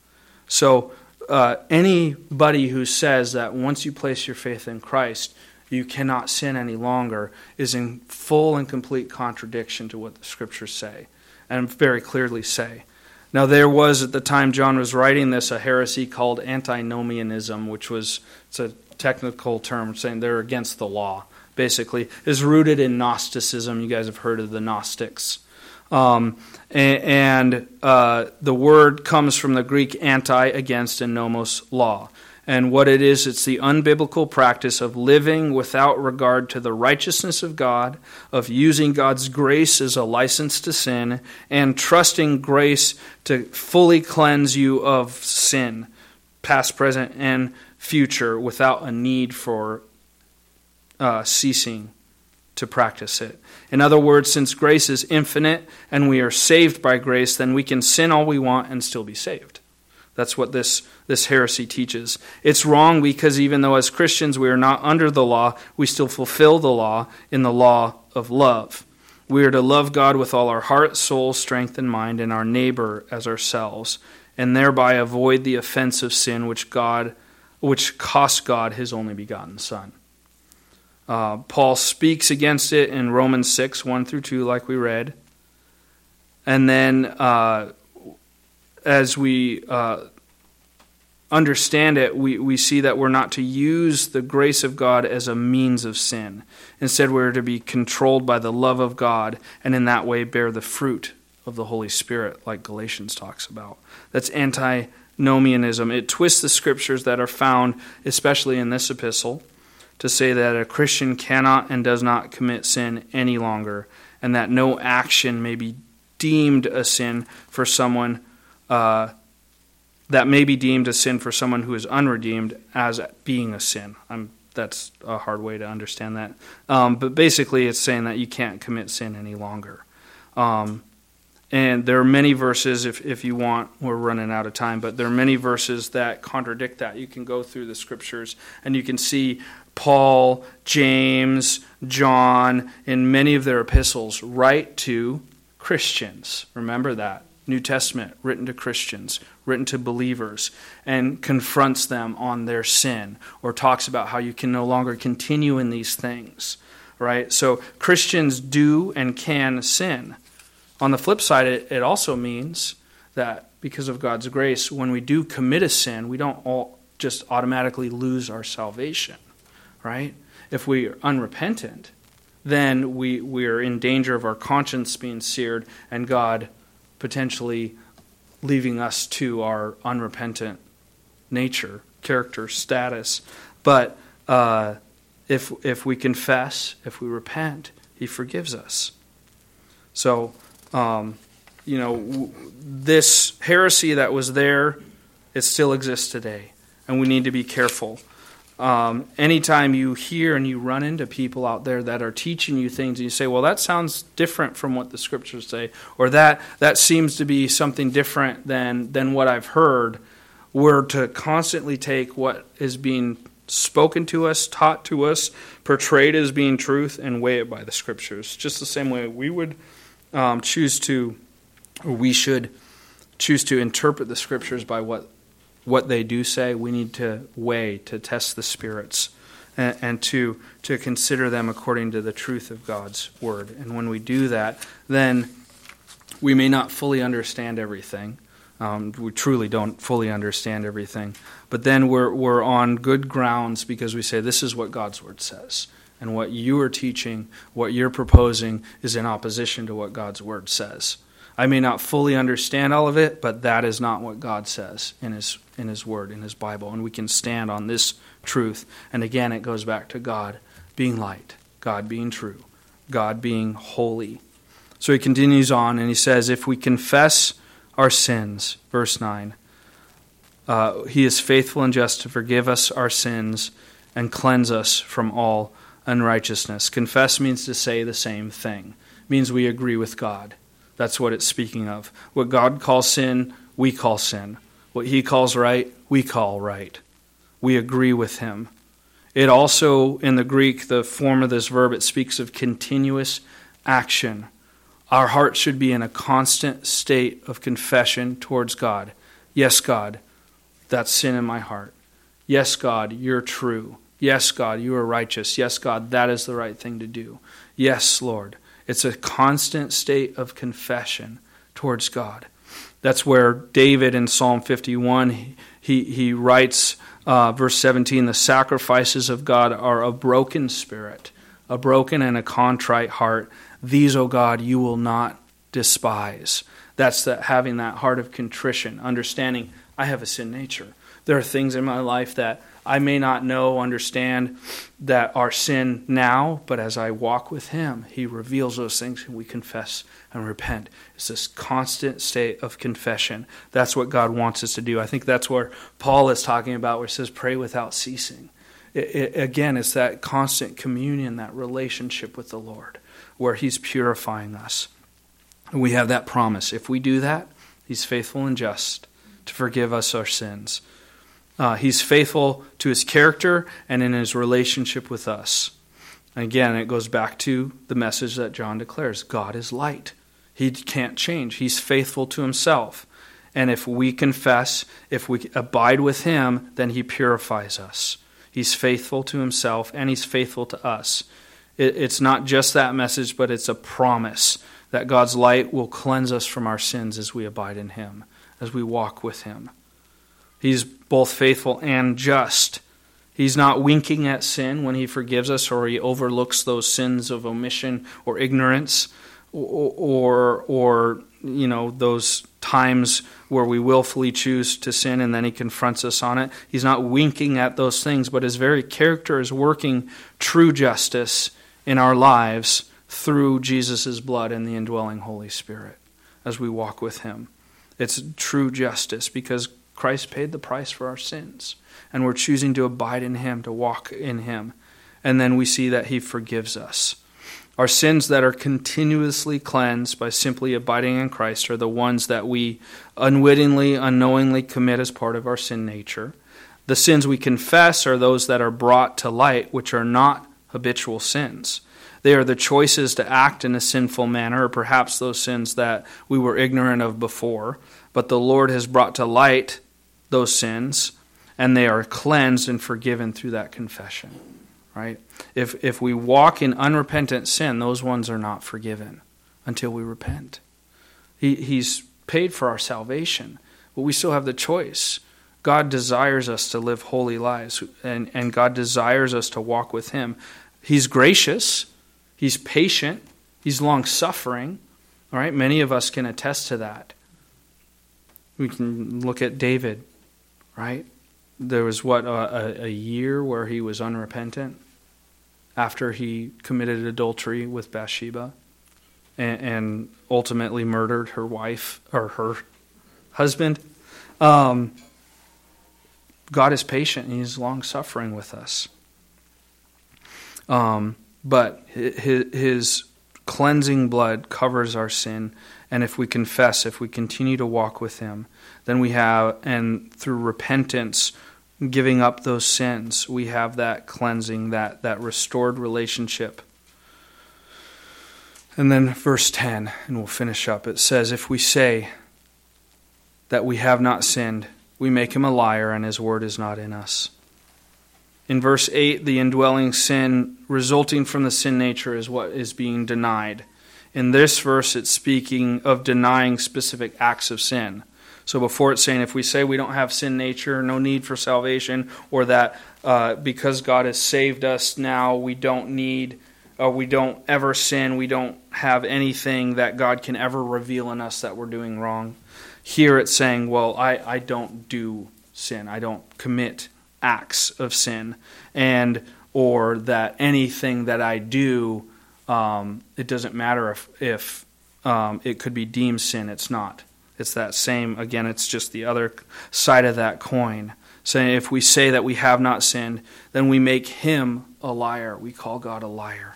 So, uh, anybody who says that once you place your faith in Christ, you cannot sin any longer is in full and complete contradiction to what the scriptures say, and very clearly say. Now, there was at the time John was writing this a heresy called antinomianism, which was it's a technical term saying they're against the law. Basically, is rooted in Gnosticism. You guys have heard of the Gnostics. Um, and, uh, the word comes from the Greek anti, against, and nomos, law. And what it is, it's the unbiblical practice of living without regard to the righteousness of God, of using God's grace as a license to sin, and trusting grace to fully cleanse you of sin, past, present, and future, without a need for uh, ceasing to practice it. In other words, since grace is infinite and we are saved by grace, then we can sin all we want and still be saved. That's what this, this heresy teaches. It's wrong because even though as Christians we are not under the law, we still fulfill the law in the law of love. We are to love God with all our heart, soul, strength, and mind, and our neighbor as ourselves, and thereby avoid the offense of sin which God which cost God his only begotten Son. Uh, Paul speaks against it in Romans 6, 1 through 2, like we read. And then uh, as we uh, understand it, we, we see that we're not to use the grace of God as a means of sin. Instead, we're to be controlled by the love of God and in that way bear the fruit of the Holy Spirit, like Galatians talks about. That's antinomianism. It twists the scriptures that are found, especially in this epistle, to say that a Christian cannot and does not commit sin any longer, and that no action may be deemed a sin for someone uh, that may be deemed a sin for someone who is unredeemed as being a sin. I'm, that's a hard way to understand that. Um, but basically, it's saying that you can't commit sin any longer. Um, and there are many verses, if, if you want, we're running out of time, but there are many verses that contradict that. You can go through the scriptures and you can see Paul, James, John, in many of their epistles write to Christians. Remember that. New Testament written to Christians, written to believers, and confronts them on their sin or talks about how you can no longer continue in these things. Right? So Christians do and can sin. On the flip side, it, it also means that because of God's grace, when we do commit a sin, we don't all just automatically lose our salvation. Right? If we are unrepentant, then we, we are in danger of our conscience being seared and God potentially leaving us to our unrepentant nature, character, status. But uh, if, if we confess, if we repent, He forgives us. So, um, you know, w- this heresy that was there, it still exists today. And we need to be careful um, anytime you hear and you run into people out there that are teaching you things and you say well that sounds different from what the scriptures say or that that seems to be something different than than what i've heard we're to constantly take what is being spoken to us taught to us portrayed as being truth and weigh it by the scriptures just the same way we would um, choose to or we should choose to interpret the scriptures by what what they do say, we need to weigh, to test the spirits, and, and, to, to consider them according to the truth of God's word. And when we do that, then we may not fully understand everything. Um, we truly don't fully understand everything. But then we're, we're on good grounds because we say, this is what God's word says. And what you are teaching, what you're proposing, is in opposition to what God's word says. I may not fully understand all of it, but that is not what God says in His in His Word, in His Bible, and we can stand on this truth. And again, it goes back to God being light, God being true, God being holy. So he continues on, and he says, "If we confess our sins," verse nine, uh, He is faithful and just to forgive us our sins and cleanse us from all unrighteousness. Confess means to say the same thing. It means we agree with God. That's what it's speaking of. What God calls sin, we call sin. What He calls right, we call right. We agree with Him. It also, in the Greek, the form of this verb, it speaks of continuous action. Our heart should be in a constant state of confession towards God. Yes, God, that's sin in my heart. Yes, God, you're true. Yes, God, you are righteous. Yes, God, that is the right thing to do. Yes, Lord, it's a constant state of confession towards God. That's where David in Psalm 51, he, he writes, uh, verse 17, the sacrifices of God are a broken spirit, a broken and a contrite heart. These, O God, you will not despise. That's the, having that heart of contrition, understanding I have a sin nature. There are things in my life that I may not know, understand that our sin now, but as I walk with Him, He reveals those things and we confess and repent. It's this constant state of confession. That's what God wants us to do. I think that's where Paul is talking about, where it says, pray without ceasing. It, it, again, it's that constant communion, that relationship with the Lord, where He's purifying us. And we have that promise. If we do that, He's faithful and just to forgive us our sins. Uh, he's faithful to his character and in his relationship with us. again, it goes back to the message that John declares God is light. He can't change, he's faithful to himself. And if we confess, if we abide with him, then he purifies us. He's faithful to himself and he's faithful to us. It, it's not just that message, but it's a promise that God's light will cleanse us from our sins as we abide in him, as we walk with him. He's both faithful and just. He's not winking at sin when he forgives us or he overlooks those sins of omission or ignorance or, or, or you know, those times where we willfully choose to sin and then he confronts us on it. He's not winking at those things, but his very character is working true justice in our lives through Jesus' blood and the indwelling Holy Spirit as we walk with him. It's true justice because Christ paid the price for our sins, and we're choosing to abide in Him, to walk in Him. And then we see that He forgives us. Our sins that are continuously cleansed by simply abiding in Christ are the ones that we unwittingly, unknowingly commit as part of our sin nature. The sins we confess are those that are brought to light, which are not habitual sins. They are the choices to act in a sinful manner, or perhaps those sins that we were ignorant of before, but the Lord has brought to light those sins and they are cleansed and forgiven through that confession. Right? If if we walk in unrepentant sin, those ones are not forgiven until we repent. He, he's paid for our salvation, but we still have the choice. God desires us to live holy lives, and, and God desires us to walk with Him. He's gracious, He's patient, He's long suffering. All right, many of us can attest to that. We can look at David right? There was what a, a year where he was unrepentant after he committed adultery with Bathsheba and, and ultimately murdered her wife or her husband. Um, God is patient and He's long suffering with us. Um, but his, his cleansing blood covers our sin, and if we confess, if we continue to walk with Him, then we have, and through repentance, giving up those sins, we have that cleansing, that, that restored relationship. And then verse 10, and we'll finish up. It says, If we say that we have not sinned, we make him a liar, and his word is not in us. In verse 8, the indwelling sin resulting from the sin nature is what is being denied. In this verse, it's speaking of denying specific acts of sin. So before it's saying if we say we don't have sin nature, no need for salvation, or that uh, because God has saved us now, we don't need, or we don't ever sin, we don't have anything that God can ever reveal in us that we're doing wrong. Here it's saying, well, I, I don't do sin, I don't commit acts of sin, and or that anything that I do, um, it doesn't matter if if um, it could be deemed sin. It's not. It's that same, again, it's just the other side of that coin. Saying if we say that we have not sinned, then we make him a liar. We call God a liar.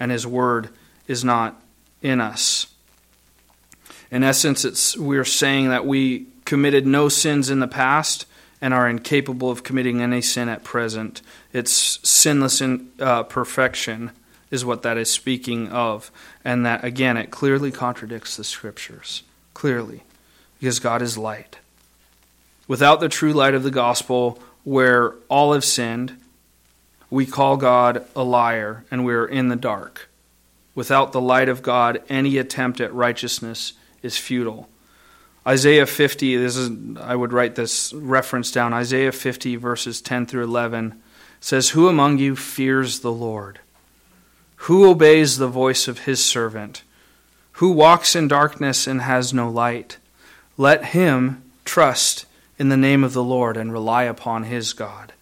And his word is not in us. In essence, it's, we're saying that we committed no sins in the past and are incapable of committing any sin at present. It's sinless in, uh, perfection, is what that is speaking of. And that, again, it clearly contradicts the scriptures. Clearly because God is light. Without the true light of the gospel, where all have sinned, we call God a liar and we're in the dark. Without the light of God, any attempt at righteousness is futile. Isaiah 50, this is I would write this reference down. Isaiah 50 verses 10 through 11 says, "Who among you fears the Lord? Who obeys the voice of his servant? Who walks in darkness and has no light?" Let him trust in the name of the Lord and rely upon his God.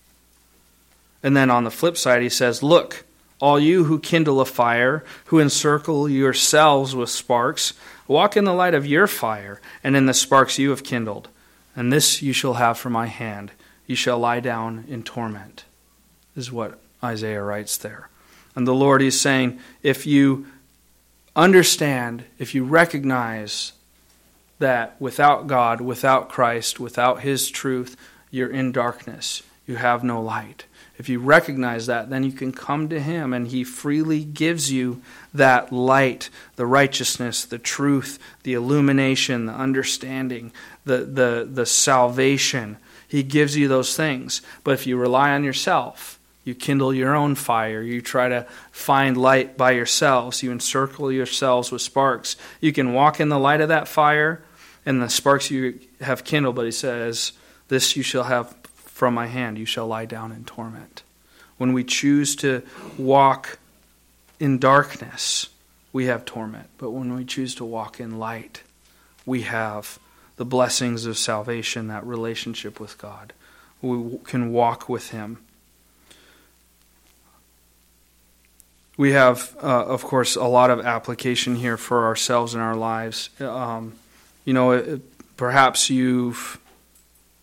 And then on the flip side, he says, Look, all you who kindle a fire, who encircle yourselves with sparks, walk in the light of your fire and in the sparks you have kindled. And this you shall have from my hand. You shall lie down in torment, is what Isaiah writes there. And the Lord is saying, if you understand, if you recognize that without God, without Christ, without His truth, you're in darkness, you have no light if you recognize that, then you can come to Him and He freely gives you that light, the righteousness, the truth, the illumination, the understanding, the, the, the salvation. He gives you those things. But if you rely on yourself, you kindle your own fire, you try to find light by yourselves, you encircle yourselves with sparks. You can walk in the light of that fire and the sparks you have kindled, but He says, This you shall have from my hand you shall lie down in torment. When we choose to walk in darkness, we have torment. But when we choose to walk in light, we have the blessings of salvation, that relationship with God. We can walk with Him. We have, uh, of course, a lot of application here for ourselves and our lives. Um, you know, it, perhaps you've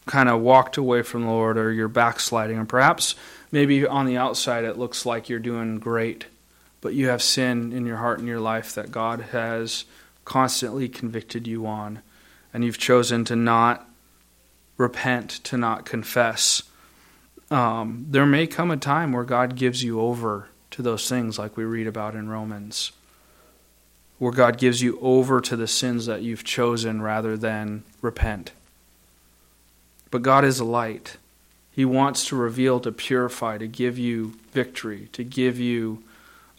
kind of walked away from the Lord or you're backsliding, or perhaps maybe on the outside it looks like you're doing great, but you have sin in your heart and your life that God has constantly convicted you on, and you've chosen to not repent, to not confess. Um, there may come a time where God gives you over to those things, like we read about in Romans, where God gives you over to the sins that you've chosen rather than repent. But God is a light. He wants to reveal, to purify, to give you victory, to give you,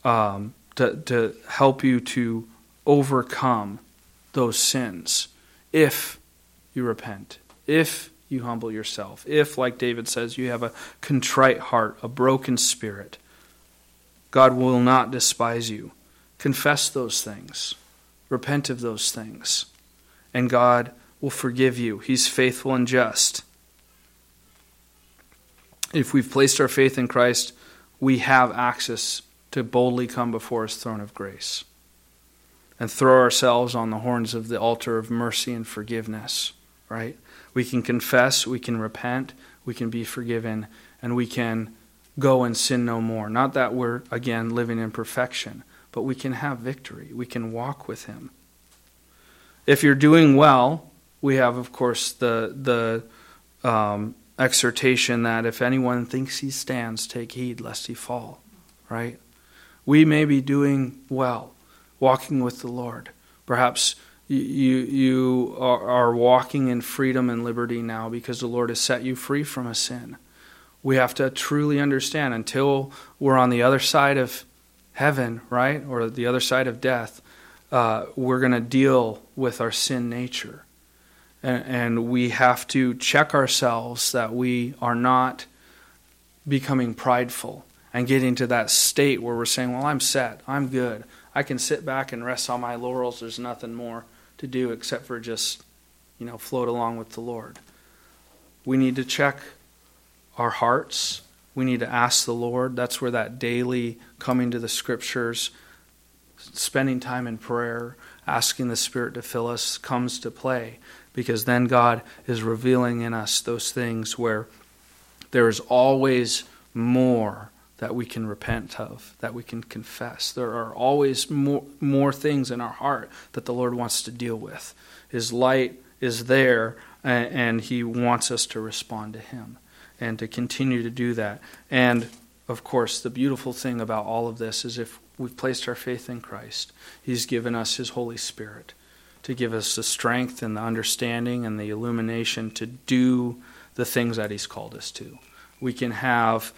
um, to, to help you to overcome those sins if you repent, if you humble yourself, if, like David says, you have a contrite heart, a broken spirit. God will not despise you. Confess those things, repent of those things, and God will forgive you. He's faithful and just. If we've placed our faith in Christ, we have access to boldly come before his throne of grace and throw ourselves on the horns of the altar of mercy and forgiveness, right? We can confess, we can repent, we can be forgiven, and we can go and sin no more. Not that we're, again, living in perfection, but we can have victory. We can walk with him. If you're doing well, we have, of course, the the um, exhortation that if anyone thinks he stands, take heed lest he fall. Right? We may be doing well, walking with the Lord. Perhaps you you are walking in freedom and liberty now because the Lord has set you free from a sin. We have to truly understand until we're on the other side of heaven, right, or the other side of death, uh, we're going to deal with our sin nature and, and we have to check ourselves that we are not becoming prideful and getting to that state where we're saying, Well, I'm set, I'm good. I can sit back and rest on my laurels. There's nothing more to do except for just, you know, float along with the Lord. We need to check our hearts. We need to ask the Lord. That's where that daily coming to the scriptures, spending time in prayer, asking the Spirit to fill us comes to play because then God is revealing in us those things where there is always more that we can repent of, that we can confess. There are always more, more things in our heart that the Lord wants to deal with. His light is there, and He wants us to respond to Him and to continue to do that. And of course, the beautiful thing about all of this is if we've placed our faith in Christ, He's given us His Holy Spirit to give us the strength and the understanding and the illumination to do the things that He's called us to. We can have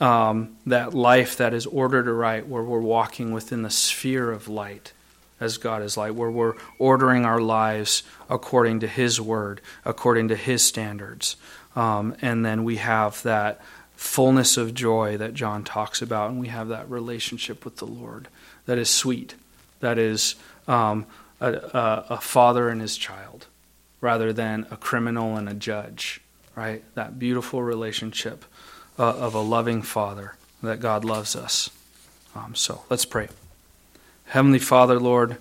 um, that life that is ordered aright, where we're walking within the sphere of light as God is light, where we're ordering our lives according to His word, according to His standards. Um, and then we have that fullness of joy that John talks about, and we have that relationship with the Lord that is sweet, that is um, a, a, a father and his child. rather than a criminal and a judge, right? That beautiful relationship uh, of a loving Father that God loves us. Um, so let's pray. Heavenly Father, Lord,